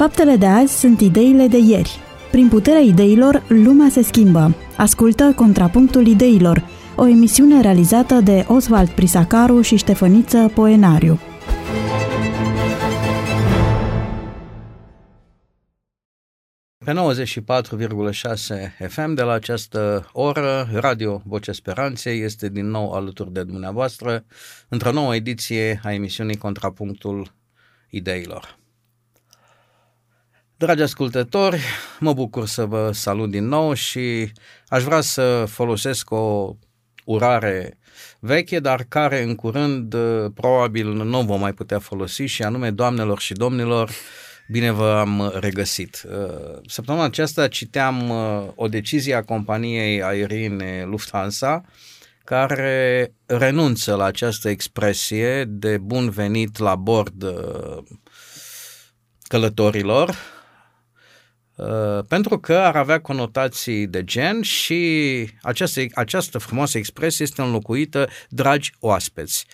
Faptele de azi sunt ideile de ieri. Prin puterea ideilor, lumea se schimbă. Ascultă Contrapunctul Ideilor, o emisiune realizată de Oswald Prisacaru și Ștefăniță Poenariu. Pe 94,6 FM de la această oră, Radio Vocea Speranței este din nou alături de dumneavoastră într-o nouă ediție a emisiunii Contrapunctul Ideilor. Dragi ascultători, mă bucur să vă salut din nou și aș vrea să folosesc o urare veche, dar care în curând probabil nu vom mai putea folosi și anume, doamnelor și domnilor, Bine v-am regăsit. Săptămâna aceasta citeam o decizie a companiei aeriene Lufthansa care renunță la această expresie de bun venit la bord călătorilor pentru că ar avea conotații de gen și această, această frumoasă expresie este înlocuită dragi oaspeți.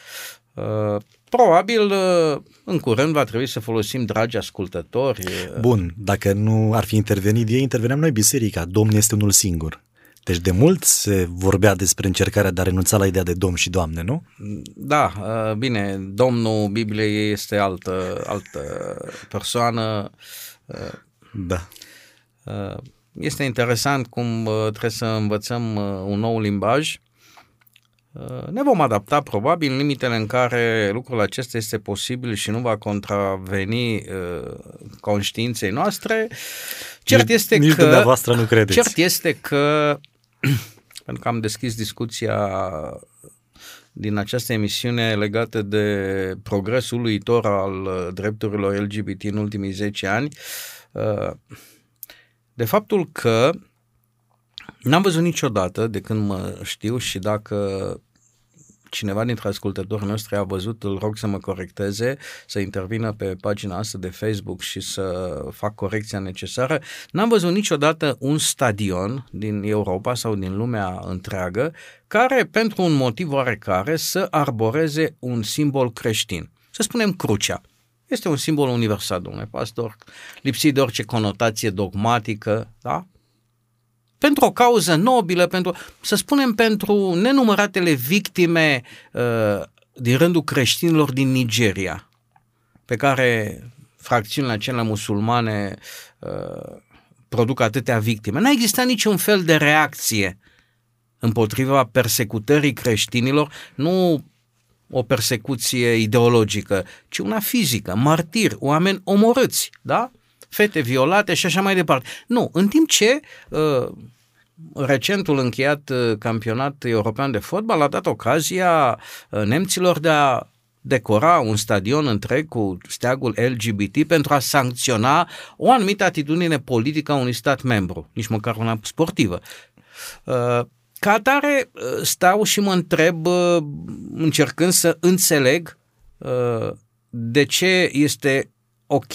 Probabil uh, în curând va trebui să folosim dragi ascultători. Uh. Bun, dacă nu ar fi intervenit ei, interveneam noi biserica. Domnul este unul singur. Deci de mult se vorbea despre încercarea de a renunța la ideea de domn și doamne, nu? Da, uh, bine, domnul Bibliei este altă, altă persoană. Da. Este interesant cum trebuie să învățăm un nou limbaj Uh, ne vom adapta probabil în limitele în care lucrul acesta este posibil și nu va contraveni uh, conștiinței noastre. Cert este nici că dumneavoastră nu credeți. Cert este că pentru că am deschis discuția din această emisiune legată de progresul uitor al drepturilor LGBT în ultimii 10 ani, uh, de faptul că N-am văzut niciodată de când mă știu și dacă cineva dintre ascultătorii noștri a văzut, îl rog să mă corecteze, să intervină pe pagina asta de Facebook și să fac corecția necesară. N-am văzut niciodată un stadion din Europa sau din lumea întreagă care, pentru un motiv oarecare, să arboreze un simbol creștin. Să spunem crucea. Este un simbol universal, domnule pastor, lipsit de orice conotație dogmatică, da? pentru o cauză nobilă, pentru, să spunem, pentru nenumăratele victime uh, din rândul creștinilor din Nigeria, pe care fracțiunile acelea musulmane uh, produc atâtea victime. N-a existat niciun fel de reacție împotriva persecutării creștinilor, nu o persecuție ideologică, ci una fizică, martiri, oameni omorâți, da? fete violate și așa mai departe. Nu, în timp ce uh, recentul încheiat uh, campionat european de fotbal a dat ocazia uh, nemților de a decora un stadion întreg cu steagul LGBT pentru a sancționa o anumită atitudine politică a unui stat membru, nici măcar una sportivă. Uh, ca atare stau și mă întreb, încercând să înțeleg de ce este ok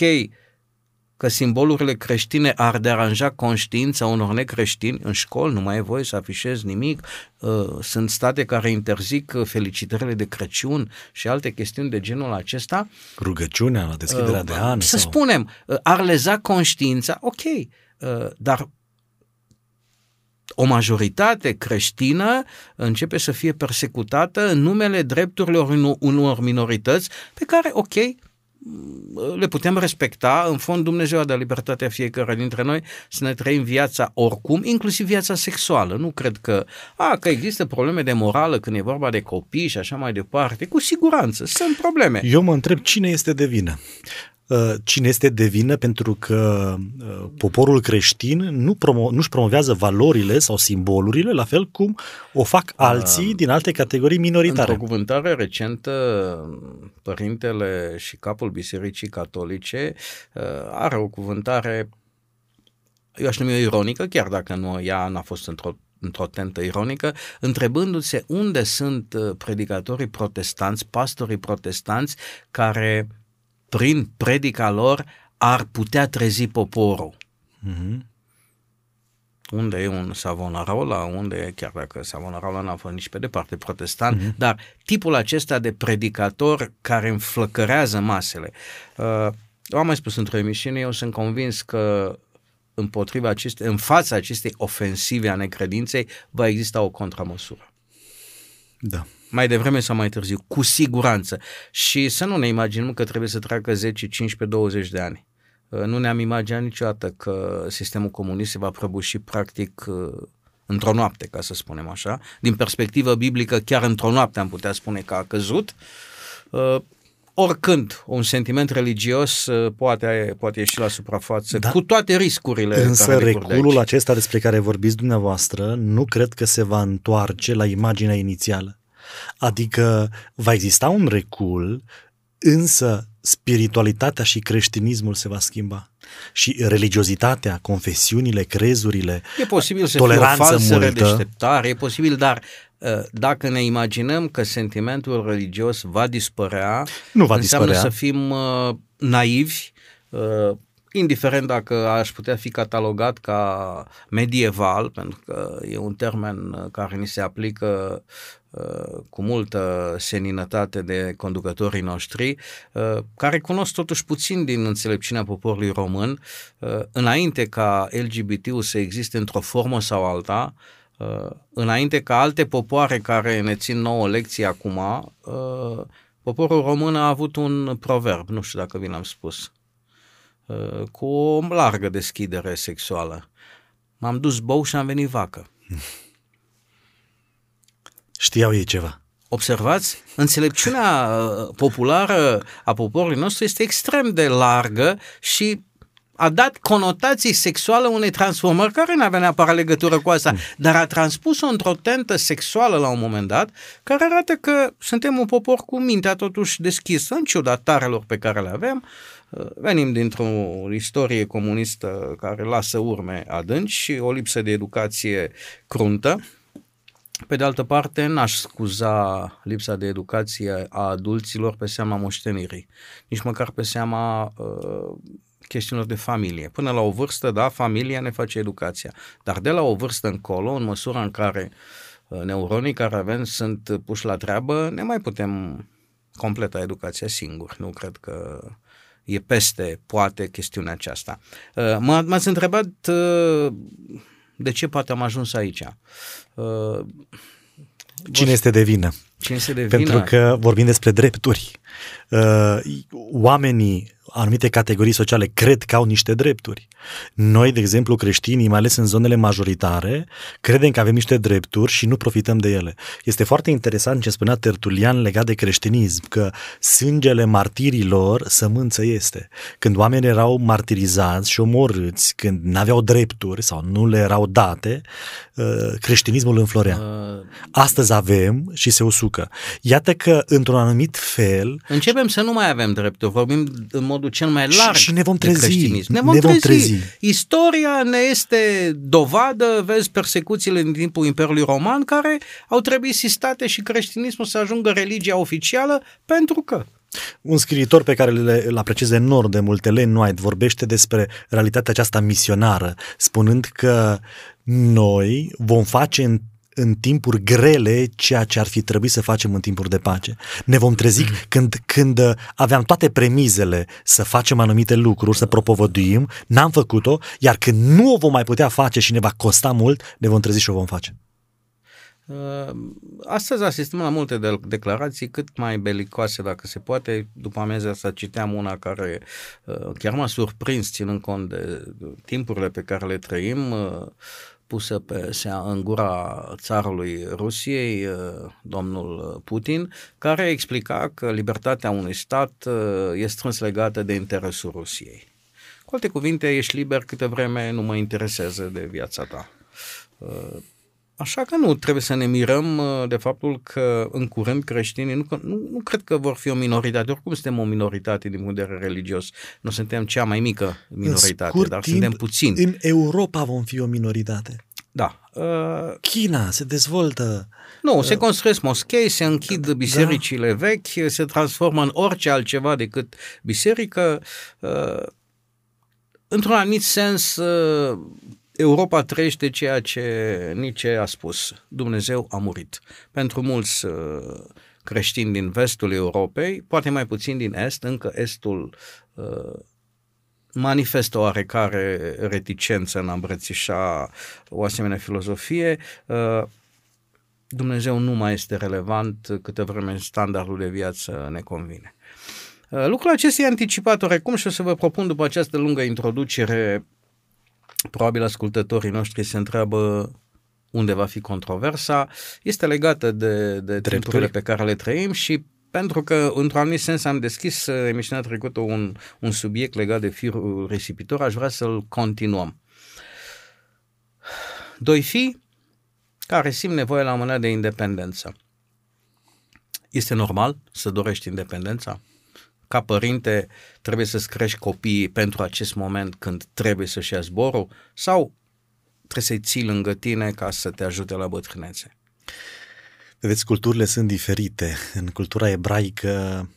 că simbolurile creștine ar deranja conștiința unor necreștini în școli, nu mai e voie să afișezi nimic, uh, sunt state care interzic felicitările de Crăciun și alte chestiuni de genul acesta. Rugăciunea la deschiderea uh, de an. Să sau... spunem, uh, ar leza conștiința, ok, dar o majoritate creștină începe să fie persecutată în numele drepturilor unor minorități pe care, ok, le putem respecta, în fond Dumnezeu a dat libertatea fiecare dintre noi să ne trăim viața oricum, inclusiv viața sexuală. Nu cred că, a, că există probleme de morală când e vorba de copii și așa mai departe. Cu siguranță, sunt probleme. Eu mă întreb cine este de vină. Uh, cine este de vină pentru că uh, poporul creștin nu promo- nu-și promovează valorile sau simbolurile la fel cum o fac alții uh, din alte categorii minoritare. Într-o cuvântare recentă, părintele și capul Bisericii Catolice are o cuvântare eu aș numi o ironică, chiar dacă nu, ea n-a fost într-o într-o tentă ironică, întrebându-se unde sunt predicatorii protestanți, pastorii protestanți care prin predica lor, ar putea trezi poporul. Mm-hmm. Unde e un Savonarola, unde e, chiar dacă Savonarola n-a fost nici pe departe protestant, mm-hmm. dar tipul acesta de predicator care înflăcărează masele. Uh, am mai spus într-o emisiune, eu sunt convins că împotriva aceste, în fața acestei ofensive a necredinței va exista o contramăsură. Da. Mai devreme sau mai târziu, cu siguranță. Și să nu ne imaginăm că trebuie să treacă 10, 15, 20 de ani. Uh, nu ne-am imaginat niciodată că sistemul comunist se va prăbuși practic uh, într-o noapte, ca să spunem așa. Din perspectivă biblică, chiar într-o noapte am putea spune că a căzut. Uh, oricând un sentiment religios poate, poate ieși la suprafață, da. cu toate riscurile. Însă care reculul de acesta despre care vorbiți dumneavoastră nu cred că se va întoarce la imaginea inițială. Adică va exista un recul, însă spiritualitatea și creștinismul se va schimba. Și religiozitatea, confesiunile, crezurile, E posibil să fie o falsă multă. redeșteptare, e posibil, dar ă, dacă ne imaginăm că sentimentul religios va dispărea, nu va înseamnă dispărea. să fim ă, naivi, ă, indiferent dacă aș putea fi catalogat ca medieval, pentru că e un termen care ni se aplică Uh, cu multă seninătate de conducătorii noștri, uh, care cunosc totuși puțin din înțelepciunea poporului român, uh, înainte ca LGBT-ul să existe într-o formă sau alta, înainte ca alte popoare care ne țin nouă lecții acum, poporul român a avut un proverb, nu știu dacă vi l-am spus, cu o largă deschidere sexuală. M-am dus bou și am venit vacă. Știau ei ceva. Observați? Înțelepciunea uh, populară a poporului nostru este extrem de largă și a dat conotații sexuale unei transformări care nu avea neapărat legătură cu asta, mm. dar a transpus-o într-o tentă sexuală la un moment dat, care arată că suntem un popor cu mintea totuși deschisă, în ciuda tarelor pe care le avem. Uh, venim dintr-o istorie comunistă care lasă urme adânci și o lipsă de educație cruntă. Pe de altă parte, n-aș scuza lipsa de educație a adulților pe seama moștenirii, nici măcar pe seama uh, chestiunilor de familie. Până la o vârstă, da, familia ne face educația, dar de la o vârstă încolo, în măsura în care uh, neuronii care avem sunt puși la treabă, ne mai putem completa educația singur. Nu cred că e peste, poate, chestiunea aceasta. Uh, m-ați întrebat uh, de ce poate am ajuns aici. Uh, Cine este de vină? Cine este de vină? Pentru că vorbim despre drepturi. Uh, oamenii anumite categorii sociale cred că au niște drepturi. Noi, de exemplu, creștinii, mai ales în zonele majoritare, credem că avem niște drepturi și nu profităm de ele. Este foarte interesant ce spunea Tertulian legat de creștinism, că sângele martirilor sămânță este. Când oamenii erau martirizați și omorâți, când nu aveau drepturi sau nu le erau date, uh, creștinismul înflorea. Uh, Astăzi avem și se usucă. Iată că, într-un anumit fel... Începem să nu mai avem drepturi, vorbim în mod modul cel mai larg și, și ne vom trezi. Ne vom, ne vom trezi. trezi. Istoria ne este dovadă, vezi persecuțiile din timpul Imperiului Roman care au trebuit sistate și creștinismul să ajungă religia oficială pentru că un scriitor pe care îl apreciez enorm de mult, Ellen White, vorbește despre realitatea aceasta misionară, spunând că noi vom face în în timpuri grele ceea ce ar fi trebuit să facem în timpuri de pace. Ne vom trezi mm. când, când uh, aveam toate premizele să facem anumite lucruri, să propovăduim, n-am făcut-o, iar când nu o vom mai putea face și ne va costa mult, ne vom trezi și o vom face. Uh, astăzi asistăm la multe de- declarații cât mai belicoase dacă se poate. După amiază asta citeam una care uh, chiar m-a surprins ținând cont de timpurile pe care le trăim pusă pe sea în gura țarului Rusiei, uh, domnul Putin, care explica că libertatea unui stat uh, este strâns legată de interesul Rusiei. Cu alte cuvinte, ești liber câte vreme nu mă interesează de viața ta. Uh, Așa că nu trebuie să ne mirăm uh, de faptul că în curând creștinii nu, nu, nu cred că vor fi o minoritate. Oricum suntem o minoritate din punct de vedere religios. Nu suntem cea mai mică minoritate, dar timp, suntem puțini. În Europa vom fi o minoritate. Da. Uh, China se dezvoltă. Nu, uh, se construiesc moschei, se închid da. bisericile vechi, se transformă în orice altceva decât biserică. Uh, într-un anumit sens, uh, Europa trăiește ceea ce Nietzsche a spus. Dumnezeu a murit. Pentru mulți uh, creștini din vestul Europei, poate mai puțin din est, încă estul uh, manifestă oarecare reticență în a îmbrățișa o asemenea filozofie. Uh, Dumnezeu nu mai este relevant câte vreme standardul de viață ne convine. Uh, lucrul acesta e anticipat orecum și o să vă propun după această lungă introducere, probabil ascultătorii noștri se întreabă unde va fi controversa, este legată de, de timpurile pe care le trăim și pentru că, într-un anumit sens, am deschis uh, emisiunea trecută un, un subiect legat de firul risipitor, aș vrea să-l continuăm. Doi fi care simt nevoie la un moment de independență. Este normal să dorești independența? Ca părinte trebuie să-ți crești copiii pentru acest moment când trebuie să-și ia zborul? Sau trebuie să-i ții lângă tine ca să te ajute la bătrânețe? Vedeți, culturile sunt diferite. În cultura ebraică,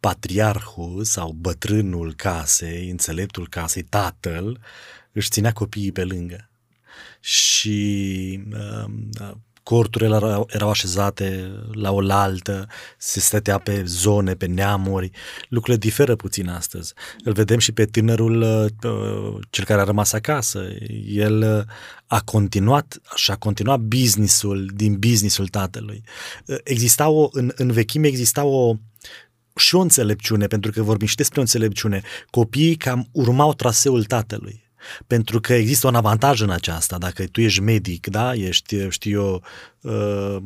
patriarhul sau bătrânul casei, înțeleptul casei, tatăl, își ținea copiii pe lângă. Și uh, corturile erau, erau așezate la oaltă, se stătea pe zone, pe neamuri. Lucrurile diferă puțin astăzi. Îl vedem și pe tânărul, uh, cel care a rămas acasă. El uh, a continuat și a continuat businessul din businessul tatălui. Uh, exista o, în, în vechime exista o, și o înțelepciune, pentru că vorbim și despre o înțelepciune. Copiii cam urmau traseul tatălui pentru că există un avantaj în aceasta. Dacă tu ești medic, da, ești, știu eu, uh,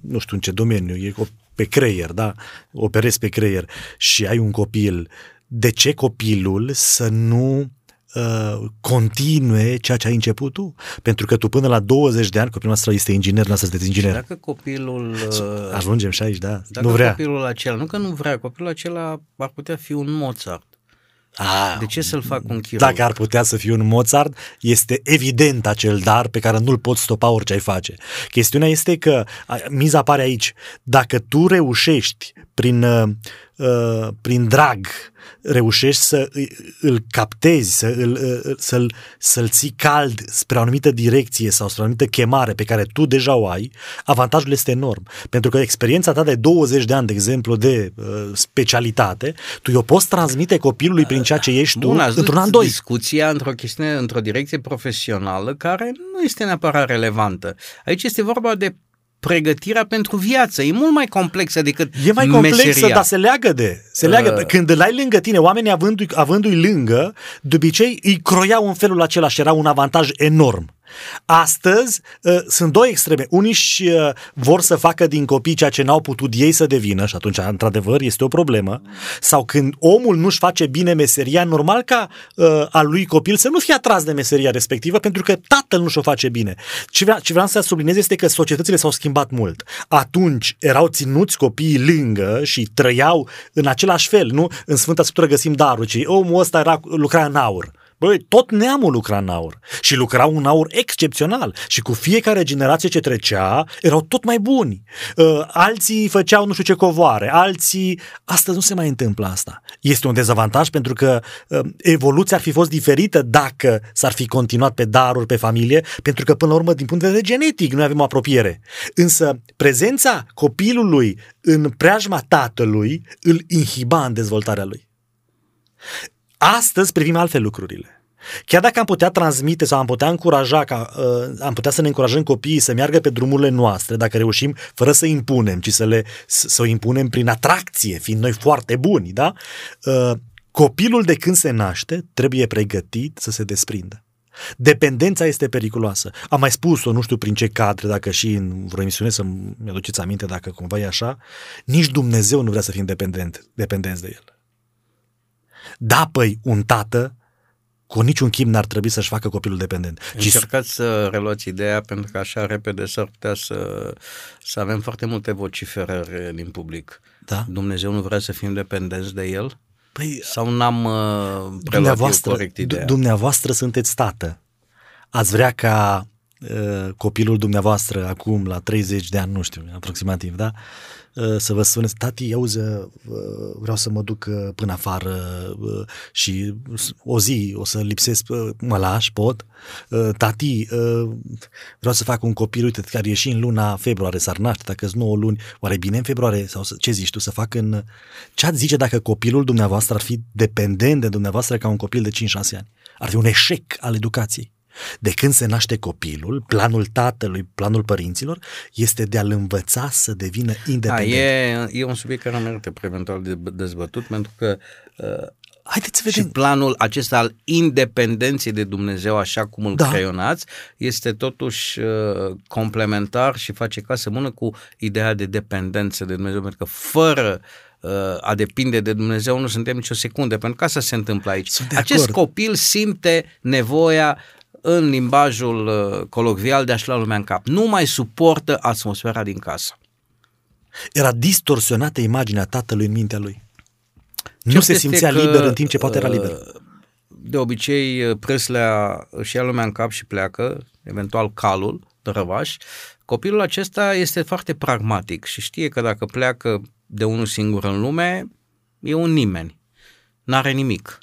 nu știu în ce domeniu, e pe creier, da, operezi pe creier și ai un copil, de ce copilul să nu uh, continue ceea ce ai început tu? Pentru că tu până la 20 de ani, copilul nostru este inginer, nu sunteți inginer. Dacă copilul... Uh, Ajungem și aici, da. Dacă nu vrea. copilul acela, nu că nu vrea, copilul acela ar putea fi un Mozart a, de ce să-l fac un chirurg? Dacă ar putea să fie un Mozart, este evident acel dar pe care nu-l poți stopa orice ai face. Chestiunea este că miza apare aici. Dacă tu reușești prin, uh, uh prin drag reușești să îl captezi, să îl, să-l, să-l ții cald spre o anumită direcție sau spre o anumită chemare pe care tu deja o ai, avantajul este enorm. Pentru că experiența ta de 20 de ani, de exemplu, de uh, specialitate, tu o poți transmite copilului prin ceea ce ești Bun, tu într-un an, doi. discuția într-o chestiune, într-o direcție profesională care nu este neapărat relevantă. Aici este vorba de pregătirea pentru viață. E mult mai complexă decât E mai complexă, meseria. dar se leagă de. Se leagă. Uh. Când îl ai lângă tine, oamenii avându-i, avându-i lângă, de obicei îi croiau în felul acela și era un avantaj enorm. Astăzi uh, sunt două extreme. Unii și uh, vor să facă din copii ceea ce n-au putut ei să devină și atunci, într-adevăr, este o problemă. Sau când omul nu-și face bine meseria, normal ca uh, al lui copil să nu fie atras de meseria respectivă pentru că tatăl nu și-o face bine. Ce, vrea, ce vreau să subliniez este că societățile s-au schimbat mult. Atunci erau ținuți copiii lângă și trăiau în același fel, nu? În Sfânta Scriptură găsim darul, ci omul ăsta era, lucra în aur. Băi, tot neamul lucra în aur și lucrau un aur excepțional și cu fiecare generație ce trecea erau tot mai buni. Uh, alții făceau nu știu ce covoare, alții... Astăzi nu se mai întâmplă asta. Este un dezavantaj pentru că uh, evoluția ar fi fost diferită dacă s-ar fi continuat pe daruri, pe familie, pentru că până la urmă din punct de vedere genetic noi avem o apropiere. Însă prezența copilului în preajma tatălui îl inhiba în dezvoltarea lui. Astăzi privim altfel lucrurile. Chiar dacă am putea transmite sau am putea încuraja, ca, uh, am putea să ne încurajăm copiii să meargă pe drumurile noastre, dacă reușim, fără să impunem, ci să, le, să o impunem prin atracție, fiind noi foarte buni, da? Uh, copilul de când se naște trebuie pregătit să se desprindă. Dependența este periculoasă. Am mai spus-o, nu știu prin ce cadre, dacă și în vreo emisiune să-mi aduceți aminte dacă cumva e așa, nici Dumnezeu nu vrea să fim dependent, dependenți de El. Da, păi, un tată cu niciun chim n-ar trebui să-și facă copilul dependent. Încercați să reluați ideea, pentru că așa repede s-ar putea să, să avem foarte multe vociferări din public. Da? Dumnezeu nu vrea să fim dependenți de El? Păi, Sau n-am uh, preluat corect ideea? Dumneavoastră sunteți tată. Ați vrea ca uh, copilul dumneavoastră acum la 30 de ani, nu știu, aproximativ, da? Uh, să vă spuneți, tati, auzi, uh, vreau să mă duc uh, până afară și o zi o să lipsesc, mă lași, pot? Tati, vreau să fac un copil, uite, care ieși în luna februarie, s-ar naște, dacă sunt 9 luni, oare bine în februarie? Sau ce zici tu, să fac în... Ce ați zice dacă copilul dumneavoastră ar fi dependent de dumneavoastră ca un copil de 5-6 ani? Ar fi un eșec al educației. De când se naște copilul, planul tatălui, planul părinților, este de a-l învăța să devină independent. Da, e, e un subiect care merită eventual de dezbătut, pentru că uh, Haideți să vedem. Și planul acesta al independenței de Dumnezeu, așa cum îl da. creionați, este totuși uh, complementar și face ca să mână cu ideea de dependență de Dumnezeu, pentru că fără uh, a depinde de Dumnezeu nu suntem nicio secundă, pentru că asta se întâmplă aici. Acest copil simte nevoia în limbajul uh, colocvial de a-și lua lumea în cap. Nu mai suportă atmosfera din casă. Era distorsionată imaginea tatălui în mintea lui. Ce nu se simțea că, liber în timp ce poate era liber. Uh, de obicei, uh, Preslea își ia lumea în cap și pleacă, eventual calul, răvaș. Copilul acesta este foarte pragmatic și știe că dacă pleacă de unul singur în lume, e un nimeni. N-are nimic.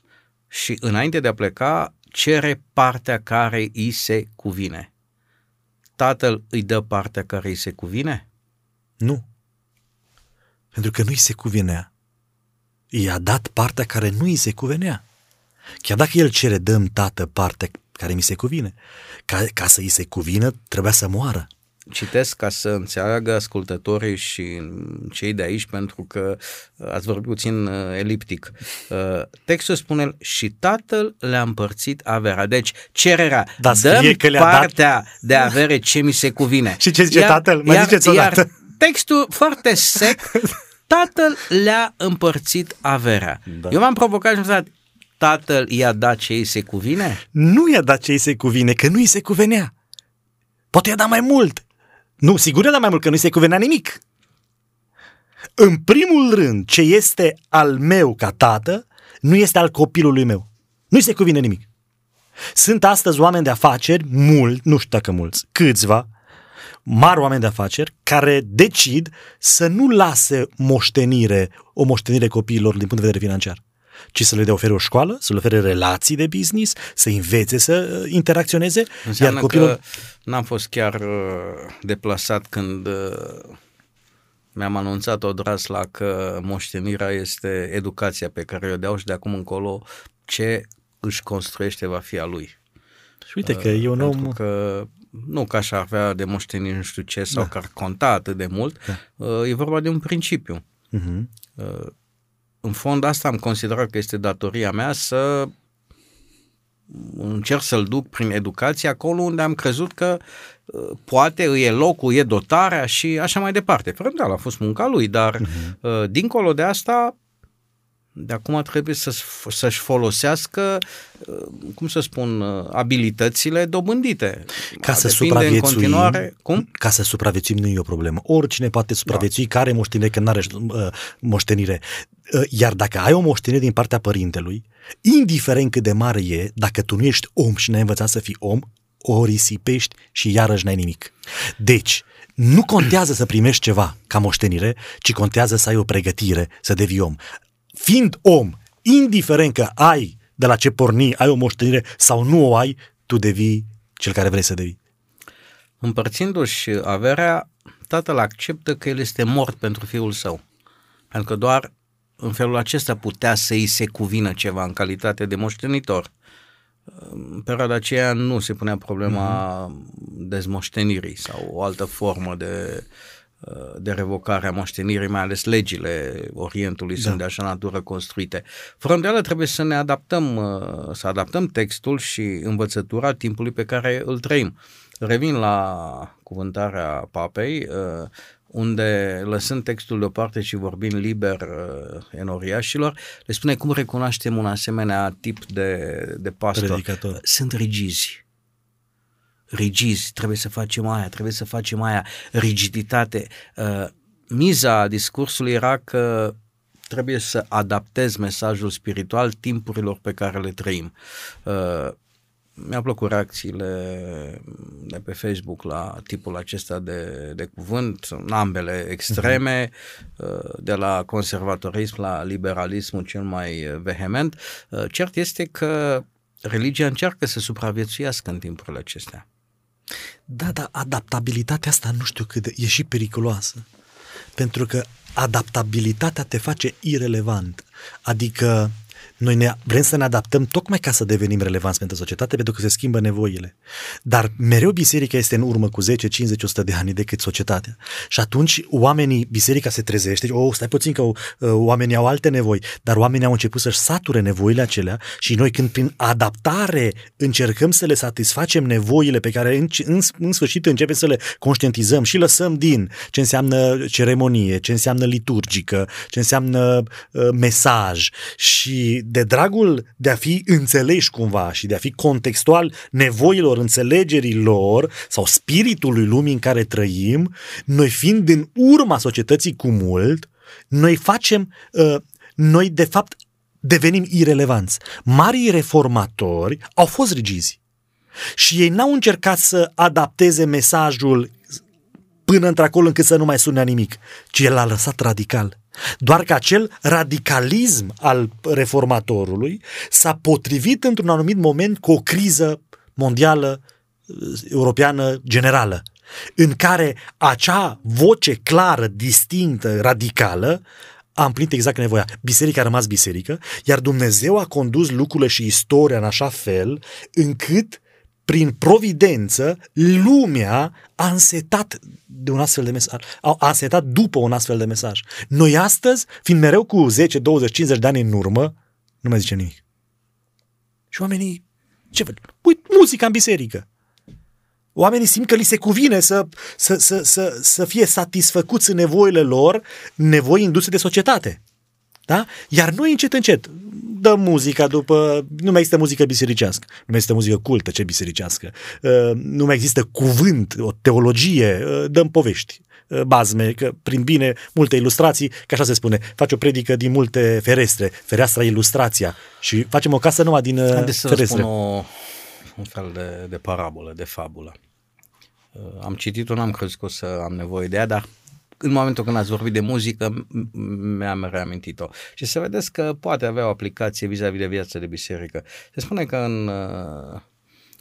Și înainte de a pleca, cere partea care îi se cuvine. Tatăl îi dă partea care îi se cuvine? Nu. Pentru că nu îi se cuvinea. I-a dat partea care nu îi se cuvenea. Chiar dacă el cere, dăm tată partea care mi se cuvine. Ca, ca să îi se cuvină, trebuia să moară citesc ca să înțeleagă ascultătorii și cei de aici, pentru că uh, ați vorbit puțin uh, eliptic. Uh, textul spune, și tatăl le-a împărțit averea. Deci, cererea, da, dăm că partea dat... de avere ce mi se cuvine. și ce zice iar, tatăl? Mai iar, ziceți iar textul foarte sec, tatăl le-a împărțit averea. Da. Eu m-am provocat și am zis, tatăl i-a dat ce îi se cuvine? Nu i-a dat ce îi se cuvine, că nu îi se cuvenea. Poate i-a dat mai mult. Nu, sigur dar mai mult că nu se cuvenea nimic. În primul rând, ce este al meu ca tată, nu este al copilului meu. Nu-i se cuvine nimic. Sunt astăzi oameni de afaceri, mult, nu știu dacă mulți, câțiva, mari oameni de afaceri, care decid să nu lase moștenire, o moștenire copiilor din punct de vedere financiar ci să le dea ofere o școală, să le ofere relații de business, să învețe să uh, interacționeze. Înseamnă iar copilul... că n-am fost chiar uh, deplasat când uh, mi-am anunțat la că moștenirea este educația pe care o deau și de acum încolo ce își construiește va fi a lui. Și uite că e un om... că nu că aș avea de moștenire nu știu ce sau da. că ar conta atât de mult, da. e vorba de un principiu. Uh-huh în fond asta am considerat că este datoria mea să încerc să-l duc prin educație acolo unde am crezut că uh, poate îi e locul, e dotarea și așa mai departe. Fără a fost munca lui, dar uh-huh. dincolo de asta de acum trebuie să, să-și folosească, uh, cum să spun, uh, abilitățile dobândite. Ca să supraviețuim, în continuare, cum? Ca să supraviețuim nu e o problemă. Oricine poate supraviețui, da. care moștenire, că nu are uh, moștenire. Uh, iar dacă ai o moștenire din partea părintelui, indiferent cât de mare e, dacă tu nu ești om și n-ai învățat să fii om, o risipești și iarăși n-ai nimic. Deci, nu contează să primești ceva ca moștenire, ci contează să ai o pregătire, să devii om fiind om, indiferent că ai de la ce porni, ai o moștenire sau nu o ai, tu devii cel care vrei să devii. Împărțindu-și averea, tatăl acceptă că el este mort pentru fiul său. Pentru că doar în felul acesta putea să îi se cuvină ceva în calitate de moștenitor. În perioada aceea nu se punea problema mm-hmm. dezmoștenirii sau o altă formă de Uh, de revocare a moștenirii, mai ales legile Orientului da. sunt de așa natură construite. Fără trebuie să ne adaptăm, uh, să adaptăm textul și învățătura timpului pe care îl trăim. Revin la cuvântarea papei, uh, unde, lăsând textul deoparte și vorbind liber enoriașilor, le spune cum recunoaștem un asemenea tip de, de pastor. Predicator. Sunt rigizi rigizi, trebuie să facem aia, trebuie să facem aia, rigiditate. Uh, miza discursului era că trebuie să adaptezi mesajul spiritual timpurilor pe care le trăim. Uh, mi-a plăcut reacțiile de pe Facebook la tipul acesta de, de cuvânt, ambele extreme, uh, de la conservatorism la liberalismul cel mai vehement. Uh, cert este că religia încearcă să supraviețuiască în timpurile acestea. Da, dar adaptabilitatea asta nu știu cât de, e și periculoasă. Pentru că adaptabilitatea te face irelevant. Adică noi ne, vrem să ne adaptăm tocmai ca să devenim relevanți pentru societate, pentru că se schimbă nevoile. Dar mereu biserica este în urmă cu 10, 50, 100 de ani decât societatea. Și atunci oamenii, biserica se trezește, oh, stai puțin că uh, oamenii au alte nevoi, dar oamenii au început să-și sature nevoile acelea și noi când prin adaptare încercăm să le satisfacem nevoile pe care în, în, în sfârșit începem să le conștientizăm și lăsăm din ce înseamnă ceremonie, ce înseamnă liturgică, ce înseamnă uh, mesaj și de dragul de a fi înțeleși cumva și de a fi contextual nevoilor înțelegerii lor sau spiritului lumii în care trăim, noi fiind în urma societății cu mult, noi facem, uh, noi de fapt devenim irelevanți. Marii reformatori au fost rigizi și ei n-au încercat să adapteze mesajul până într-acolo încât să nu mai sune nimic, ci el a lăsat radical. Doar că acel radicalism al reformatorului s-a potrivit într-un anumit moment cu o criză mondială, europeană, generală, în care acea voce clară, distinctă, radicală, a împlinit exact nevoia. Biserica a rămas biserică, iar Dumnezeu a condus lucrurile și istoria în așa fel încât prin providență, lumea a însetat de un astfel de mesaj, a însetat după un astfel de mesaj. Noi astăzi, fiind mereu cu 10, 20, 50 de ani în urmă, nu mai zice nimic. Și oamenii, ce fac? Uite, muzica în biserică. Oamenii simt că li se cuvine să, să, să, să, să fie satisfăcuți în nevoile lor, nevoi induse de societate. Da? Iar noi încet, încet, dăm muzica după... Nu mai există muzică bisericească, nu mai există muzică cultă, ce bisericească, uh, nu mai există cuvânt, o teologie, uh, dăm povești uh, bazme, că prin bine, multe ilustrații, că așa se spune, faci o predică din multe ferestre, fereastra ilustrația și facem o casă numai din Haideți să ferestre. Spun o, un fel de, de parabolă, de fabulă. Am citit-o, n-am crezut că o să am nevoie de ea, dar în momentul când ați vorbit de muzică, mi-am reamintit-o. Și să vedeți că poate avea o aplicație vis-a-vis de viața de biserică. Se spune că în, uh,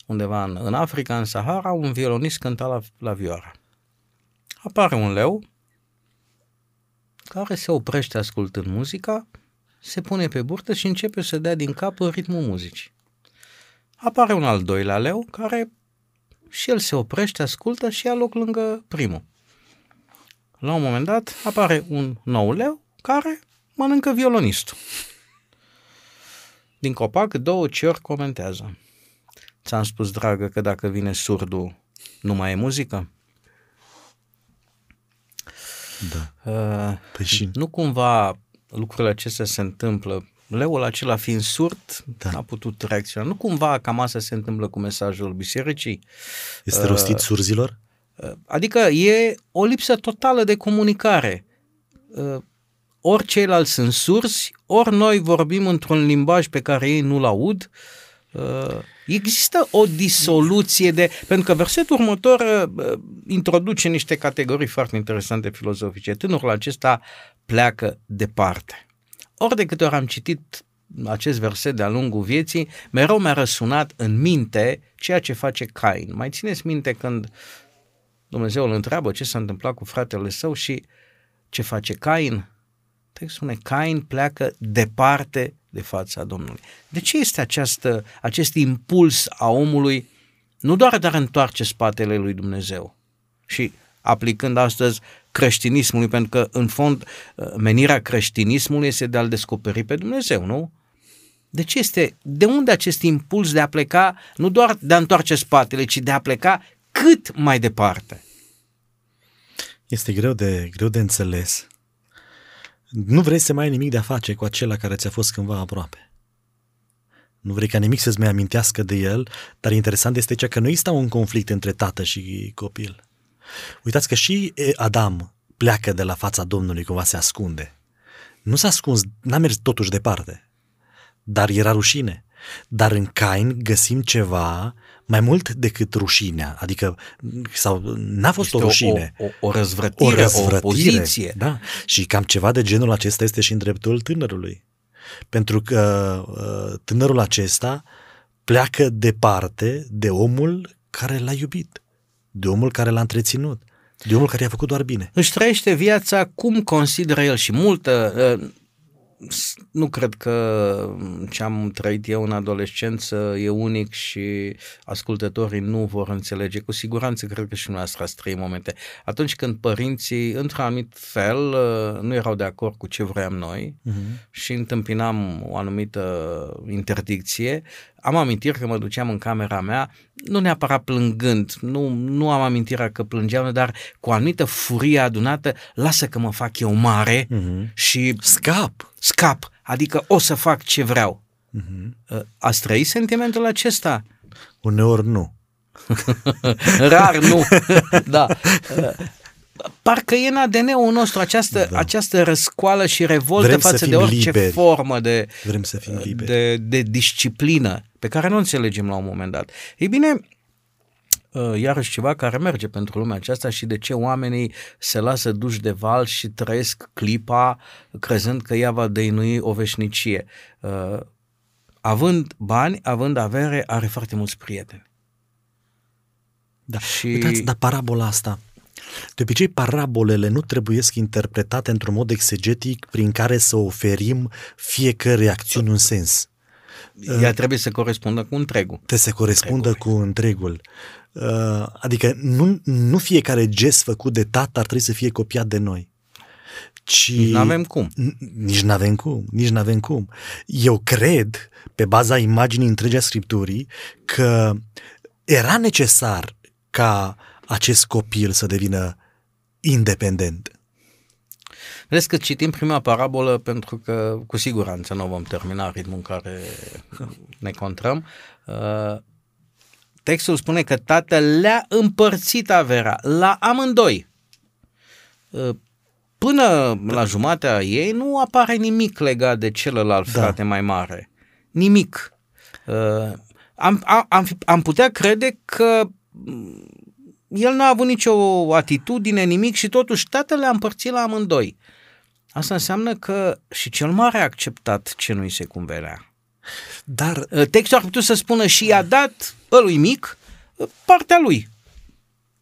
undeva în, în Africa, în Sahara, un violonist cânta la, la vioară. Apare un leu care se oprește ascultând muzica, se pune pe burtă și începe să dea din cap în ritmul muzicii. Apare un al doilea leu care și el se oprește, ascultă și ia loc lângă primul. La un moment dat apare un nou leu care mănâncă violonistul. Din copac, două ciori comentează. Ți-am spus, dragă, că dacă vine surdul, nu mai e muzică? Da. Uh, păi și... Nu cumva lucrurile acestea se întâmplă Leul acela fiind surd, da. a putut reacționa. Nu cumva cam asta se întâmplă cu mesajul bisericii? Este rostit uh, surzilor? Adică e o lipsă totală de comunicare. Ori ceilalți sunt sursi, ori noi vorbim într-un limbaj pe care ei nu-l aud. Există o disoluție de... Pentru că versetul următor introduce niște categorii foarte interesante filozofice. Tânărul acesta pleacă departe. Ori de câte ori am citit acest verset de-a lungul vieții, mereu mi-a răsunat în minte ceea ce face Cain. Mai țineți minte când Dumnezeu îl întreabă ce s-a întâmplat cu fratele său și ce face Cain. Textul spune, Cain pleacă departe de fața Domnului. De ce este această, acest impuls a omului nu doar de a întoarce spatele lui Dumnezeu și aplicând astăzi creștinismului, pentru că în fond menirea creștinismului este de a-L descoperi pe Dumnezeu, nu? De ce este, de unde acest impuls de a pleca, nu doar de a întoarce spatele, ci de a pleca cât mai departe. Este greu de, greu de înțeles. Nu vrei să mai ai nimic de a face cu acela care ți-a fost cândva aproape. Nu vrei ca nimic să-ți mai amintească de el, dar interesant este ceea că nu există un conflict între tată și copil. Uitați că și Adam pleacă de la fața Domnului, cumva se ascunde. Nu s-a ascuns, n-a mers totuși departe, dar era rușine. Dar în Cain găsim ceva mai mult decât rușinea, adică sau n-a fost Este o rușine. O, o, o răzvrătire, o, răzvrătire, o poziție. Da, și cam ceva de genul acesta este și în dreptul tânărului. Pentru că uh, tânărul acesta pleacă departe de omul care l-a iubit, de omul care l-a întreținut, de omul care i-a făcut doar bine. Își trăiește viața cum consideră el și multă, uh, nu cred că ce am trăit eu în adolescență e unic și ascultătorii nu vor înțelege. Cu siguranță cred că și noastră ați trăit momente. Atunci când părinții, într-un anumit fel, nu erau de acord cu ce vroiam noi uh-huh. și întâmpinam o anumită interdicție, am amintiri că mă duceam în camera mea, nu neapărat plângând, nu, nu am amintirea că plângeam, dar cu o anumită furie adunată, lasă că mă fac eu mare uh-huh. și scap. Scap, adică o să fac ce vreau. Uh-huh. Ați trăit sentimentul acesta? Uneori nu. Rar nu, da. Parcă e în ADN-ul nostru această, da. această răscoală și revoltă Vrem față de orice liberi. formă de, Vrem să fim liberi. De, de disciplină pe care nu înțelegem la un moment dat. Ei bine, uh, iarăși ceva care merge pentru lumea aceasta și de ce oamenii se lasă duși de val și trăiesc clipa crezând că ea va dăinui o veșnicie. Uh, având bani, având avere, are foarte mulți prieteni. Da. Și... Uitați, dar parabola asta, de obicei, parabolele nu trebuie să interpretate într-un mod exegetic prin care să oferim fiecare acțiune un sens. Ea trebuie să corespundă cu întregul. Trebuie să corespundă întregul. cu întregul. Uh, adică nu, nu fiecare gest făcut de tată ar trebui să fie copiat de noi. Ci... Nu avem cum. Nici nu avem cum, nici nu avem cum. Eu cred, pe baza imaginii întregii a Scripturii, că era necesar ca acest copil să devină independent. Vezi că citim prima parabolă pentru că cu siguranță nu vom termina ritmul în care ne contrăm. Uh, textul spune că tatăl le-a împărțit averea la amândoi. Uh, până la jumatea ei nu apare nimic legat de celălalt da. frate mai mare. Nimic. Uh, am, am, am putea crede că el n-a avut nicio atitudine, nimic și totuși tatăl le-a împărțit la amândoi. Asta înseamnă că și cel mare a acceptat ce nu-i se cumpărea. Dar ă, textul ar putea să spună și i-a dat ălui mic ă, partea lui.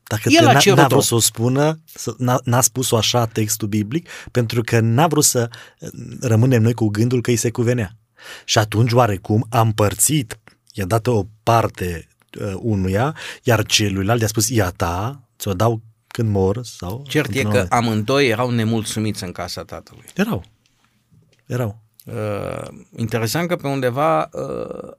Dacă El n-a, n-a vrut să o spună, n-a, n-a spus-o așa textul biblic, pentru că n-a vrut să ă, rămânem noi cu gândul că îi se cuvenea. Și atunci, oarecum, a împărțit, i-a dat o parte uh, unuia, iar celuilalt i-a spus, ia ta, ți-o dau când mor sau... Cert e că amândoi erau nemulțumiți în casa tatălui. Erau. Erau. Uh, interesant că pe undeva uh,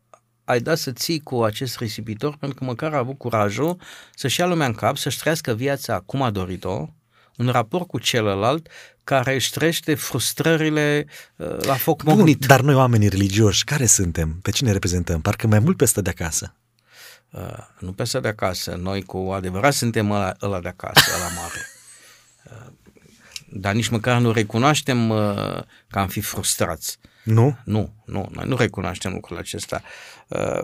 ai dat să ții cu acest risipitor pentru că măcar a avut curajul să-și ia lumea în cap, să-și trăiască viața cum a dorit-o, în raport cu celălalt care își trește frustrările uh, la foc Bun, mognit. Dar noi oamenii religioși, care suntem? Pe cine reprezentăm? Parcă mai mult pe de acasă. Uh, nu pe să de acasă, noi cu adevărat suntem ăla, ăla de acasă, ăla mare. Uh, dar nici măcar nu recunoaștem uh, că am fi frustrați. Nu? Nu, nu, noi nu recunoaștem lucrul acesta. Uh,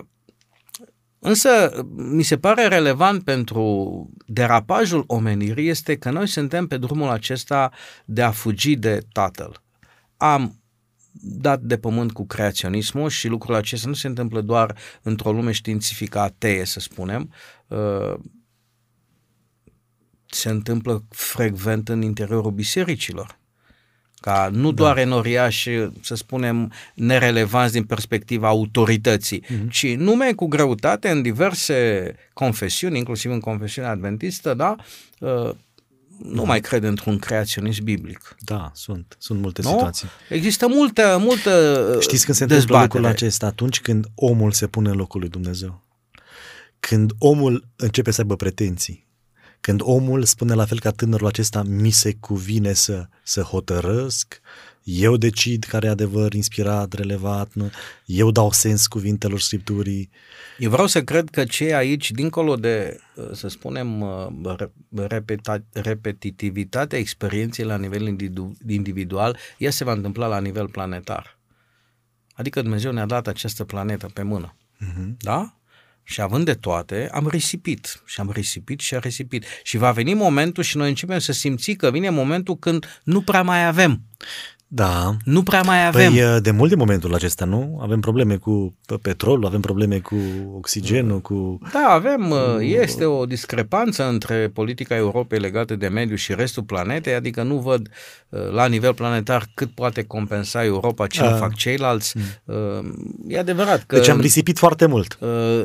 însă, mi se pare relevant pentru derapajul omenirii este că noi suntem pe drumul acesta de a fugi de Tatăl. Am dat de pământ cu creaționismul și lucrul acesta nu se întâmplă doar într-o lume științifică atee, să spunem, uh, se întâmplă frecvent în interiorul bisericilor. Ca nu da. doar enoriași, să spunem, nerelevanți din perspectiva autorității, mm-hmm. ci nume cu greutate în diverse confesiuni, inclusiv în confesiunea adventistă, da, uh, nu da. mai cred într-un creaționism biblic. Da, sunt. Sunt multe nu? situații. Există multă, multă Știți când se întâmplă lucrul acesta? Atunci când omul se pune în locul lui Dumnezeu. Când omul începe să aibă pretenții. Când omul spune la fel ca tânărul acesta, mi se cuvine să, să hotărăsc, eu decid care e adevăr inspirat, relevat, nu? eu dau sens cuvintelor Scripturii. Eu vreau să cred că cei aici, dincolo de, să spunem, repeta, repetitivitatea experienței la nivel individual, ea se va întâmpla la nivel planetar. Adică Dumnezeu ne-a dat această planetă pe mână. Uh-huh. Da? Și având de toate, am risipit și am risipit și am risipit. Și va veni momentul și noi începem să simți că vine momentul când nu prea mai avem. Da. Nu prea mai avem. Păi de mult de momentul acesta, nu? Avem probleme cu petrolul, avem probleme cu oxigenul, cu... Da, avem. Cu... Este o discrepanță între politica Europei legată de mediu și restul planetei, adică nu văd la nivel planetar cât poate compensa Europa ce A. fac ceilalți. Mm. E adevărat că... Deci am risipit foarte mult.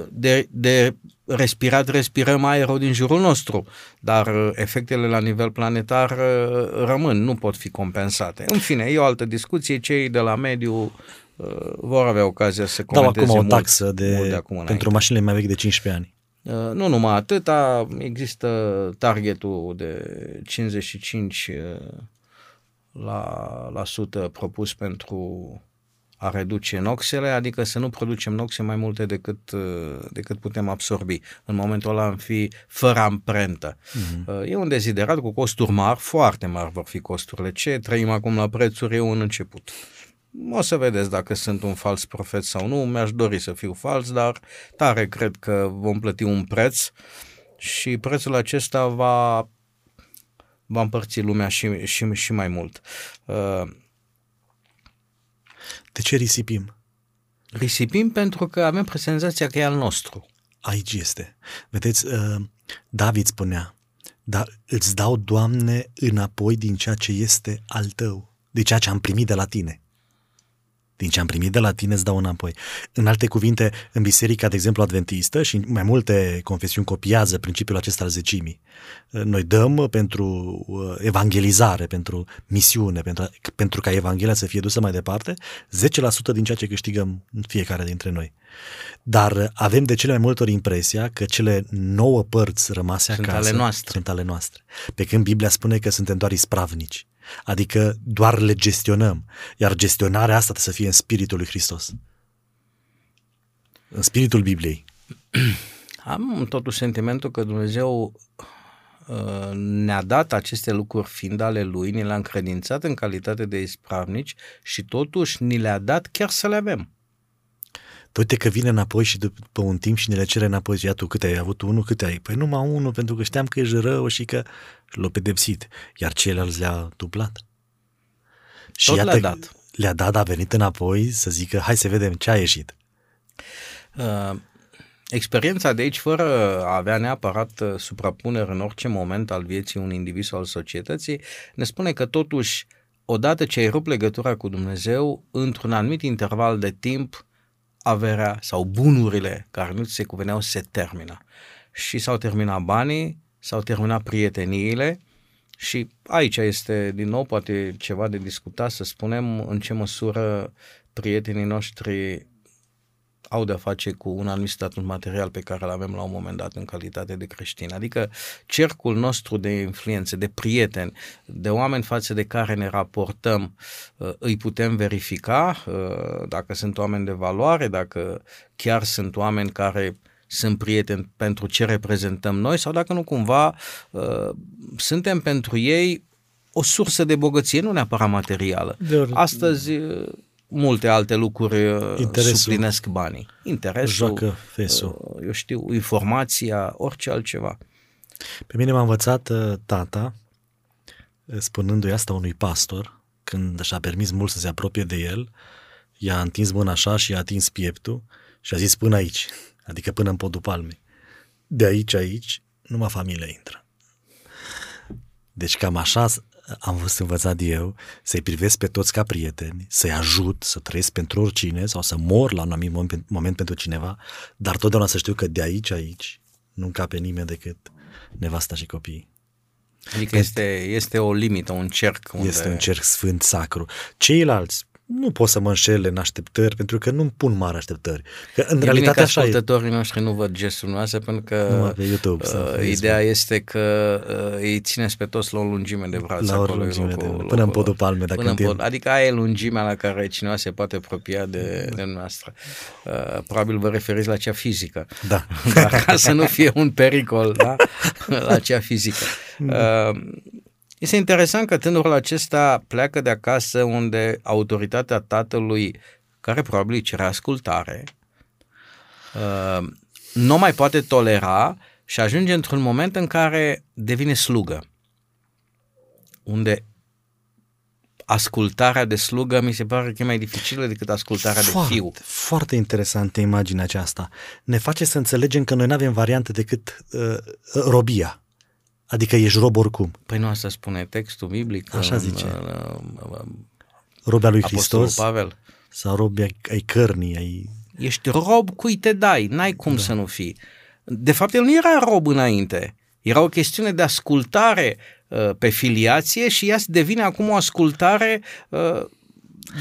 De, de respirat, respirăm aerul din jurul nostru, dar uh, efectele la nivel planetar uh, rămân, nu pot fi compensate. În fine, e o altă discuție, cei de la mediu uh, vor avea ocazia să comenteze Dau acum o taxă mult, de, mult de acum pentru mașinile mai vechi de 15 ani. Nu numai atâta, există targetul de 55 la, la sută propus pentru a reduce noxele, adică să nu producem noxe mai multe decât, uh, decât putem absorbi. În momentul ăla am fi fără amprentă. Uh-huh. E un deziderat cu costuri mari, foarte mari vor fi costurile. Ce trăim acum la prețuri e un început. O să vedeți dacă sunt un fals profet sau nu, mi-aș dori să fiu fals, dar tare cred că vom plăti un preț și prețul acesta va, va împărți lumea și, și, și mai mult. Uh, de ce risipim? Risipim pentru că avem presenzația că e al nostru. Aici este. Vedeți, uh, David spunea, dar îți dau, Doamne, înapoi din ceea ce este al tău, de ceea ce am primit de la tine din ce am primit de la tine îți dau înapoi. În alte cuvinte, în biserica, de exemplu, adventistă și mai multe confesiuni copiază principiul acesta al zecimii. Noi dăm pentru uh, evangelizare, pentru misiune, pentru, pentru ca Evanghelia să fie dusă mai departe, 10% din ceea ce câștigăm fiecare dintre noi. Dar avem de cele mai multe ori impresia că cele nouă părți rămase sunt acasă ale noastre. sunt ale noastre. Pe când Biblia spune că suntem doar ispravnici. Adică doar le gestionăm. Iar gestionarea asta trebuie să fie în spiritul lui Hristos. În spiritul Bibliei. Am totuși sentimentul că Dumnezeu uh, ne-a dat aceste lucruri fiind ale Lui, ni le-a încredințat în calitate de ispravnici și totuși ni le-a dat chiar să le avem. Uite că vine înapoi și după un timp și ne le cere înapoi. Ia tu câte ai avut? Unul? Câte ai? Păi numai unul, pentru că știam că ești rău și că l-a pedepsit. Iar ceilalți le-a duplat. Și Tot iată, le-a dat. Le-a dat, a venit înapoi să zică, hai să vedem ce a ieșit. Uh, experiența de aici, fără a avea neapărat uh, suprapunere în orice moment al vieții unui individ sau al societății, ne spune că totuși, odată ce ai rupt legătura cu Dumnezeu, într-un anumit interval de timp, averea sau bunurile care nu ți se cuveneau se termină. Și s-au terminat banii, s-au terminat prieteniile și aici este din nou poate ceva de discutat să spunem în ce măsură prietenii noștri au de-a face cu un anumit statut material pe care îl avem la un moment dat în calitate de creștini. Adică cercul nostru de influențe, de prieteni, de oameni față de care ne raportăm, uh, îi putem verifica uh, dacă sunt oameni de valoare, dacă chiar sunt oameni care sunt prieteni pentru ce reprezentăm noi sau dacă nu cumva uh, suntem pentru ei o sursă de bogăție, nu neapărat materială. Astăzi multe alte lucruri uh, Interesul. suplinesc banii. Interesul, Joacă fesul. Uh, eu știu, informația, orice altceva. Pe mine m-a învățat uh, tata, spunându-i asta unui pastor, când și-a permis mult să se apropie de el, i-a întins mâna așa și i-a atins pieptul și a zis până aici, adică până în podul palmei. De aici, aici, numai familia intră. Deci cam așa am fost învățat eu să-i privesc pe toți ca prieteni, să-i ajut să trăiesc pentru oricine sau să mor la un anumit moment, moment pentru cineva, dar totdeauna să știu că de aici, aici, nu încape nimeni decât nevasta și copiii. Adică este, este o limită, un cerc. Unde... Este un cerc sfânt, sacru. Ceilalți, nu pot să mă înșel în așteptări, pentru că nu-mi pun mari așteptări. Că în e realitate bine că ascultătorii noștri nu văd gestul noastră, pentru că pe YouTube, uh, ideea este că uh, îi țineți pe toți la o lungime de braț. La o lungime de locul, până în podul palme, dacă până pod, Adică aia e lungimea la care cineva se poate apropia de, de noastră. Uh, probabil vă referiți la cea fizică. Da. Dar ca să nu fie un pericol da? la cea fizică. Da. Uh, este interesant că tânărul acesta pleacă de acasă unde autoritatea tatălui care probabil îi cere ascultare, uh, nu mai poate tolera și ajunge într-un moment în care devine slugă, unde ascultarea de slugă mi se pare că e mai dificilă decât ascultarea foarte, de fiu. Foarte interesantă imaginea aceasta. Ne face să înțelegem că noi nu avem variante decât uh, robia. Adică ești rob oricum. Păi nu asta spune textul biblic. Așa în, zice. în, în, Robea lui Apostolul Hristos Pavel. sau robi ai, ai cărnii, ai... Ești rob cui te dai, n-ai cum da. să nu fii. De fapt, el nu era rob înainte. Era o chestiune de ascultare uh, pe filiație și ea devine acum o ascultare uh,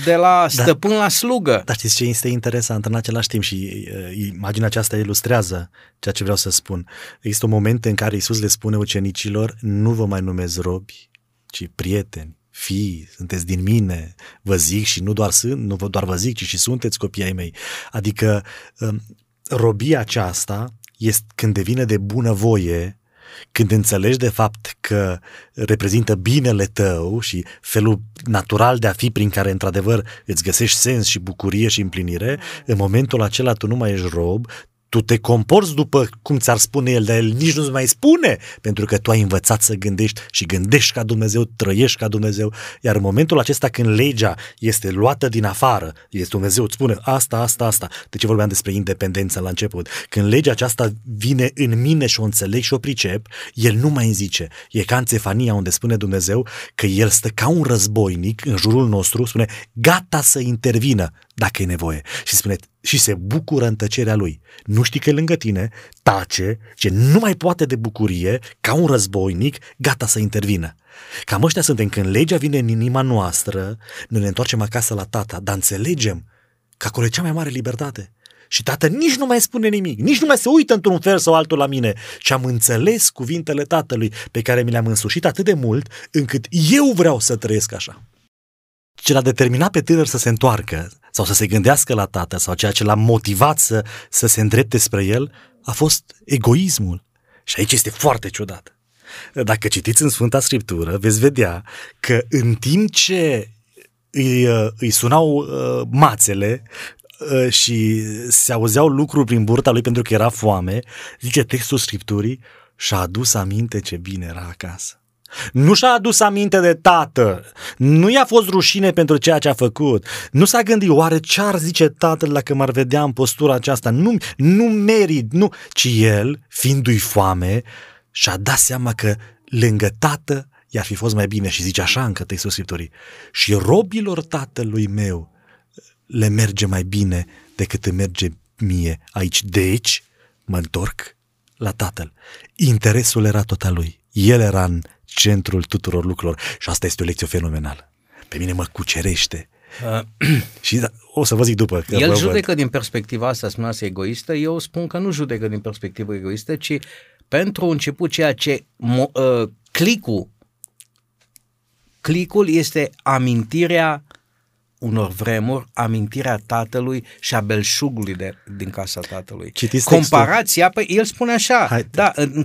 de la stăpân la slugă. Dar știți ce este interesant în același timp și uh, imaginea aceasta ilustrează ceea ce vreau să spun. Există un moment în care Isus le spune ucenicilor, nu vă mai numesc robi, ci prieteni fii, sunteți din mine, vă zic și nu doar sunt, nu doar vă zic, ci și sunteți copii ai mei. Adică um, robia aceasta este când devine de bună voie, când înțelegi de fapt că reprezintă binele tău și felul natural de a fi prin care într-adevăr îți găsești sens și bucurie și împlinire, în momentul acela tu nu mai ești rob, tu te comporți după cum ți-ar spune el, dar el nici nu-ți mai spune, pentru că tu ai învățat să gândești și gândești ca Dumnezeu, trăiești ca Dumnezeu, iar în momentul acesta când legea este luată din afară, este Dumnezeu îți spune asta, asta, asta, de ce vorbeam despre independență la început, când legea aceasta vine în mine și o înțeleg și o pricep, el nu mai îmi zice, e ca în Țefania unde spune Dumnezeu că el stă ca un războinic în jurul nostru, spune gata să intervină, dacă e nevoie. Și spune, și se bucură în tăcerea lui. Nu știi că e lângă tine, tace, ce nu mai poate de bucurie, ca un războinic, gata să intervină. Cam ăștia suntem când legea vine în inima noastră, noi ne întoarcem acasă la tata, dar înțelegem că acolo e cea mai mare libertate. Și tată nici nu mai spune nimic, nici nu mai se uită într-un fel sau altul la mine, ci am înțeles cuvintele tatălui pe care mi le-am însușit atât de mult, încât eu vreau să trăiesc așa. Ce l-a determinat pe tânăr să se întoarcă sau să se gândească la tată sau ceea ce l-a motivat să, să se îndrepte spre el a fost egoismul. Și aici este foarte ciudat. Dacă citiți în Sfânta Scriptură, veți vedea că în timp ce îi, îi sunau uh, mațele uh, și se auzeau lucruri prin burta lui pentru că era foame, zice textul Scripturii, și-a adus aminte ce bine era acasă. Nu și-a adus aminte de tată, nu i-a fost rușine pentru ceea ce a făcut, nu s-a gândit oare ce ar zice tatăl dacă m-ar vedea în postura aceasta, nu, nu merit, nu, ci el, fiindu-i foame, și-a dat seama că lângă tată i-ar fi fost mai bine și zice așa încă textul Scripturii, și robilor tatălui meu le merge mai bine decât îmi merge mie aici. Deci, mă întorc la tatăl. Interesul era tot al lui. El era în centrul tuturor lucrurilor. Și asta este o lecție fenomenală. Pe mine mă cucerește. Uh, și da, o să vă zic după. Că El vă judecă văd. din perspectiva asta, spuneați egoistă, eu spun că nu judecă din perspectivă egoistă, ci pentru început ceea ce mo, uh, clicul, clicul este amintirea unor vremuri, amintirea tatălui și a belșugului de, din casa tatălui. Citiți Comparația, păi el spune așa, Hai, da, în,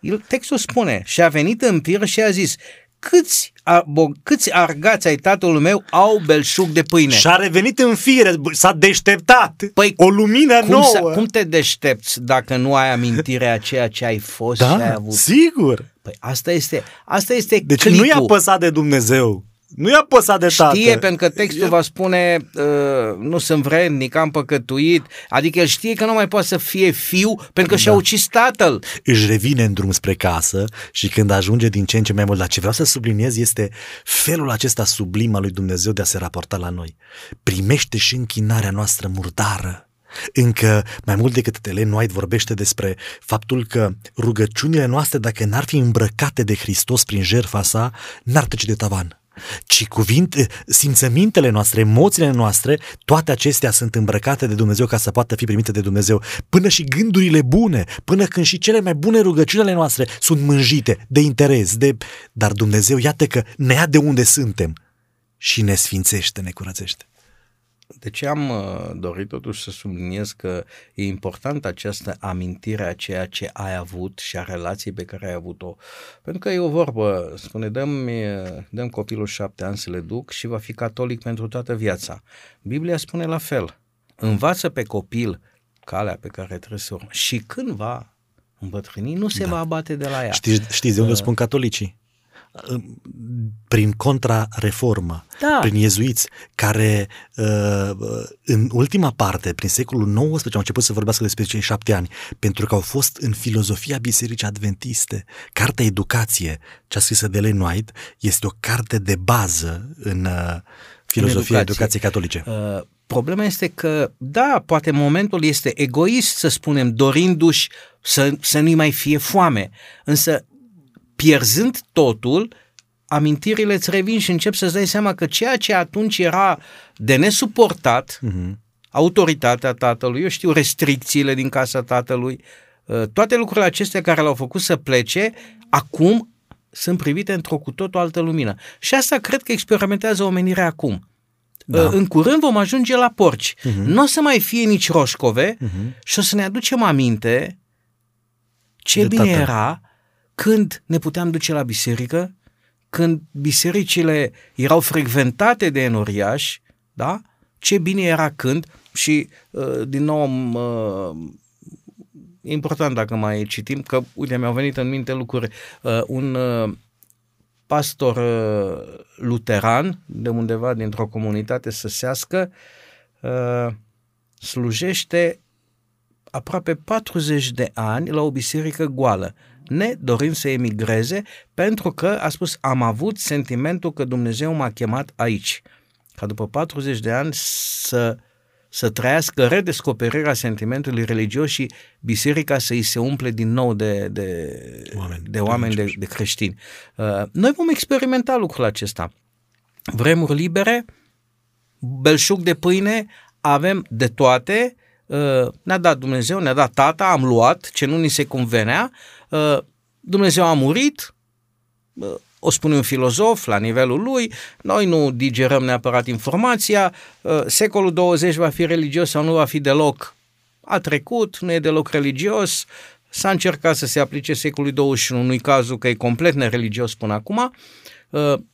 el, textul spune, și a venit în pir și a zis, câți, a, bo, câți argați ai tatălui meu au belșug de pâine? Și a revenit în fire, s-a deșteptat. Păi, o lumină cum, nouă. să, cum te deștepți dacă nu ai amintirea a ceea ce ai fost da, și ai avut? sigur. Păi asta este, asta este Deci clicul. nu i-a păsat de Dumnezeu. Nu i-a păsat de tată. Știe, pentru că textul va spune uh, nu sunt vrednic, am păcătuit, adică el știe că nu mai poate să fie fiu pentru că da. și-a ucis tatăl. Își revine în drum spre casă și când ajunge din ce în ce mai mult, dar ce vreau să subliniez este felul acesta sublim al lui Dumnezeu de a se raporta la noi. Primește și închinarea noastră murdară. Încă mai mult decât Ellen White vorbește despre faptul că rugăciunile noastre, dacă n-ar fi îmbrăcate de Hristos prin jertfa sa, n-ar trece de tavan ci cuvinte, simțămintele noastre, emoțiile noastre, toate acestea sunt îmbrăcate de Dumnezeu ca să poată fi primite de Dumnezeu. Până și gândurile bune, până când și cele mai bune rugăciunile noastre sunt mânjite de interes, de... dar Dumnezeu, iată că ne ia de unde suntem și ne sfințește, ne curățește. De ce am uh, dorit totuși să subliniez că e important această amintire a ceea ce ai avut și a relației pe care ai avut-o? Pentru că e o vorbă, spune, dăm, dăm copilul șapte ani să le duc și va fi catolic pentru toată viața. Biblia spune la fel. Învață pe copil calea pe care trebuie să urmă. Și când va îmbătrâni, nu se da. va abate de la ea. Știți, știți de unde uh, spun catolicii? Prin contrareformă, da. prin iezuiți, care uh, în ultima parte, prin secolul XIX, au început să vorbească despre cei șapte ani, pentru că au fost în filozofia Bisericii Adventiste. Cartea Educație, cea scrisă de Ellen White, este o carte de bază în uh, filozofia în educație. educației catolice. Uh, problema este că, da, poate momentul este egoist, să spunem, dorindu-și să, să nu-i mai fie foame, însă pierzând totul, amintirile îți revin și încep să-ți dai seama că ceea ce atunci era de nesuportat, uh-huh. autoritatea tatălui, eu știu, restricțiile din casa tatălui, uh, toate lucrurile acestea care l-au făcut să plece, acum sunt privite într-o cu totul altă lumină. Și asta cred că experimentează omenirea acum. Da. Uh, în curând vom ajunge la porci. Uh-huh. Nu o să mai fie nici roșcove uh-huh. și o să ne aducem aminte ce de bine tată. era când ne puteam duce la biserică, când bisericile erau frecventate de enoriași, da? Ce bine era când și uh, din nou e important dacă mai citim, că uite mi-au venit în minte lucruri, uh, un uh, pastor luteran de undeva dintr-o comunitate săsească slujește aproape 40 de ani la o biserică goală ne dorim să emigreze pentru că, a spus, am avut sentimentul că Dumnezeu m-a chemat aici. Ca după 40 de ani să, să trăiască redescoperirea sentimentului religios și biserica să îi se umple din nou de, de oameni, de, oameni de, de creștini. Uh, noi vom experimenta lucrul acesta. Vremuri libere, belșug de pâine, avem de toate, uh, ne-a dat Dumnezeu, ne-a dat tata, am luat ce nu ni se convenea, Uh, Dumnezeu a murit, uh, o spune un filozof la nivelul lui, noi nu digerăm neapărat informația, uh, secolul 20 va fi religios sau nu va fi deloc, a trecut, nu e deloc religios, s-a încercat să se aplice secolului 21, nu-i cazul că e complet nereligios până acum,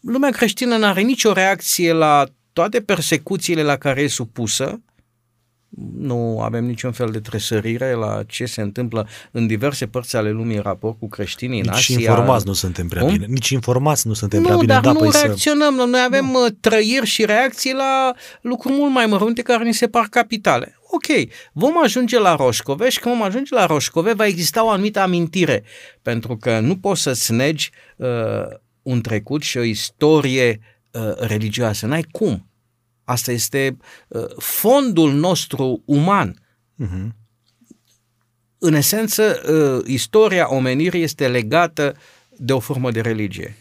lumea creștină nu are nicio reacție la toate persecuțiile la care e supusă, nu avem niciun fel de tresărire la ce se întâmplă în diverse părți ale lumii în raport cu creștinii Nici în Asia. informați nu suntem prea Cum? bine. Nici informați nu suntem nu, prea bine. Dar da, nu păi reacționăm. Să... Noi avem nu. Uh, trăiri și reacții la lucruri mult mai mărunte care ni se par capitale. Ok, vom ajunge la Roșcove și când vom ajunge la Roșcove va exista o anumită amintire, pentru că nu poți să-ți negi uh, un trecut și o istorie uh, religioasă. N-ai cum. Asta este uh, fondul nostru uman. Uh-huh. În esență, uh, istoria omenirii este legată de o formă de religie.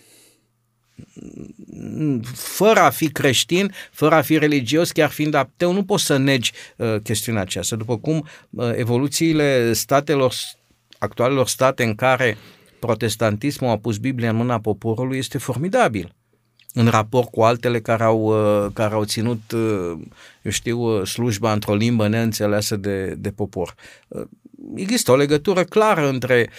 Fără a fi creștin, fără a fi religios, chiar fiind ateu, nu poți să negi uh, chestiunea aceasta. După cum evoluțiile statelor, actualelor state în care protestantismul a pus Biblia în mâna poporului este formidabil în raport cu altele care au, uh, care au ținut, uh, eu știu, uh, slujba într-o limbă neînțeleasă de, de popor. Există o legătură clară între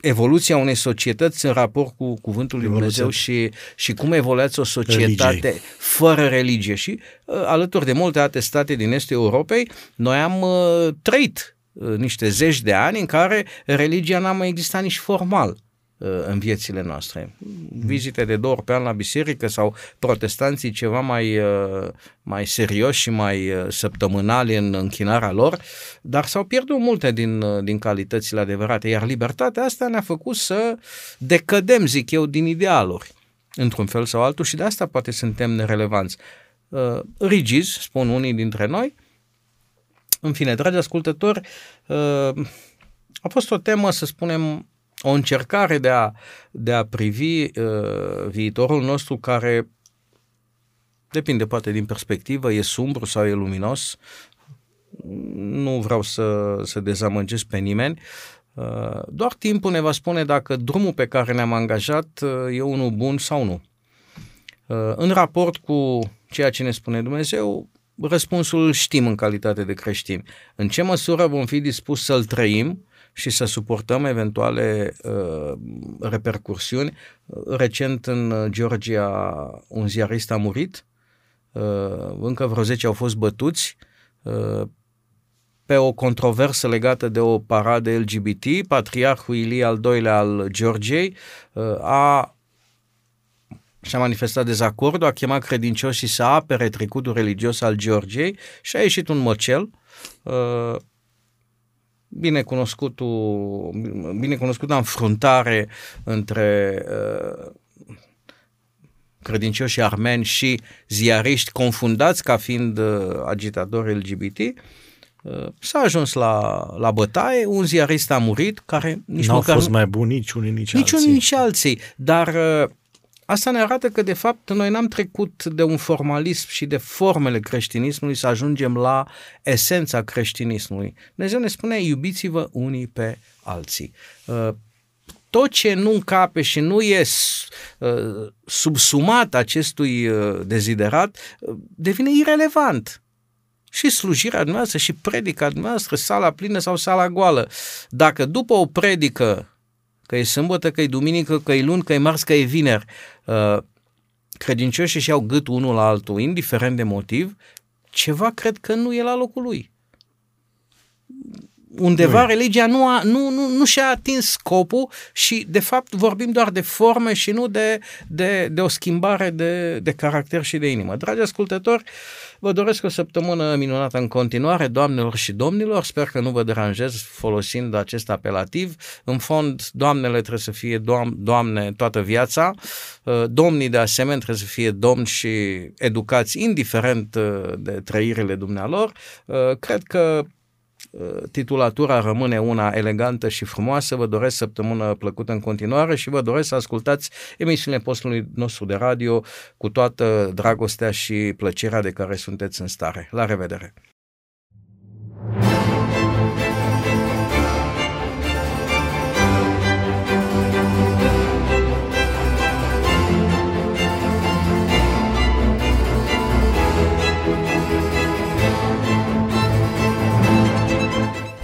evoluția unei societăți în raport cu Cuvântul lui Dumnezeu și, și cum evoluează o societate Religiei. fără religie. Și alături de multe alte state din estul Europei, noi am trăit niște zeci de ani în care religia n-a mai existat nici formal. Uh, în viețile noastre. Vizite de două ori pe an la biserică sau protestanții ceva mai, uh, mai serios și mai uh, săptămânali în închinarea lor, dar s-au pierdut multe din, din calitățile adevărate, iar libertatea asta ne-a făcut să decădem, zic eu, din idealuri, într-un fel sau altul și de asta poate suntem nerelevanți. Rigizi, spun unii dintre noi, în fine, dragi ascultători, a fost o temă, să spunem, o încercare de a, de a privi uh, viitorul nostru care depinde poate din perspectivă, e sumbru sau e luminos. Nu vreau să, să dezamăgesc pe nimeni. Uh, doar timpul ne va spune dacă drumul pe care ne-am angajat uh, e unul bun sau nu. Uh, în raport cu ceea ce ne spune Dumnezeu, răspunsul îl știm în calitate de creștini. În ce măsură vom fi dispuși să-l trăim și să suportăm eventuale uh, repercursiuni. Recent în Georgia un ziarist a murit, uh, încă vreo 10 au fost bătuți uh, pe o controversă legată de o paradă LGBT. Patriarhul Ilie al doilea al Georgiei uh, a și-a manifestat dezacordul, a chemat credincioșii să apere trecutul religios al Georgiei și a ieșit un măcel. Uh, binecunoscutul, binecunoscută înfruntare între uh, credincioși armeni și ziariști confundați ca fiind uh, agitatori LGBT, uh, s-a ajuns la, la bătaie, un ziarist a murit, care nici N-au măcar... fost mai buni nici unii, nici, nici alții. unii, nici alții, dar uh, Asta ne arată că, de fapt, noi n-am trecut de un formalism și de formele creștinismului să ajungem la esența creștinismului. Dumnezeu ne spune, iubiți-vă unii pe alții. Uh, tot ce nu încape și nu e uh, subsumat acestui uh, deziderat devine irelevant și slujirea dumneavoastră și predica dumneavoastră, sala plină sau sala goală. Dacă după o predică că e sâmbătă, că e duminică, că e luni, că e marți, că e vineri. Uh, credincioșii și iau gât unul la altul, indiferent de motiv, ceva cred că nu e la locul lui. Undeva nu religia nu, a, nu, nu, nu și-a atins scopul și, de fapt, vorbim doar de forme și nu de, de, de o schimbare de, de caracter și de inimă. Dragi ascultători, vă doresc o săptămână minunată în continuare, doamnelor și domnilor. Sper că nu vă deranjez folosind acest apelativ. În fond, doamnele trebuie să fie doam, doamne toată viața, domnii de asemenea trebuie să fie domni și educați indiferent de trăirile dumnealor. Cred că titulatura rămâne una elegantă și frumoasă. Vă doresc săptămână plăcută în continuare și vă doresc să ascultați emisiunile postului nostru de radio cu toată dragostea și plăcerea de care sunteți în stare. La revedere!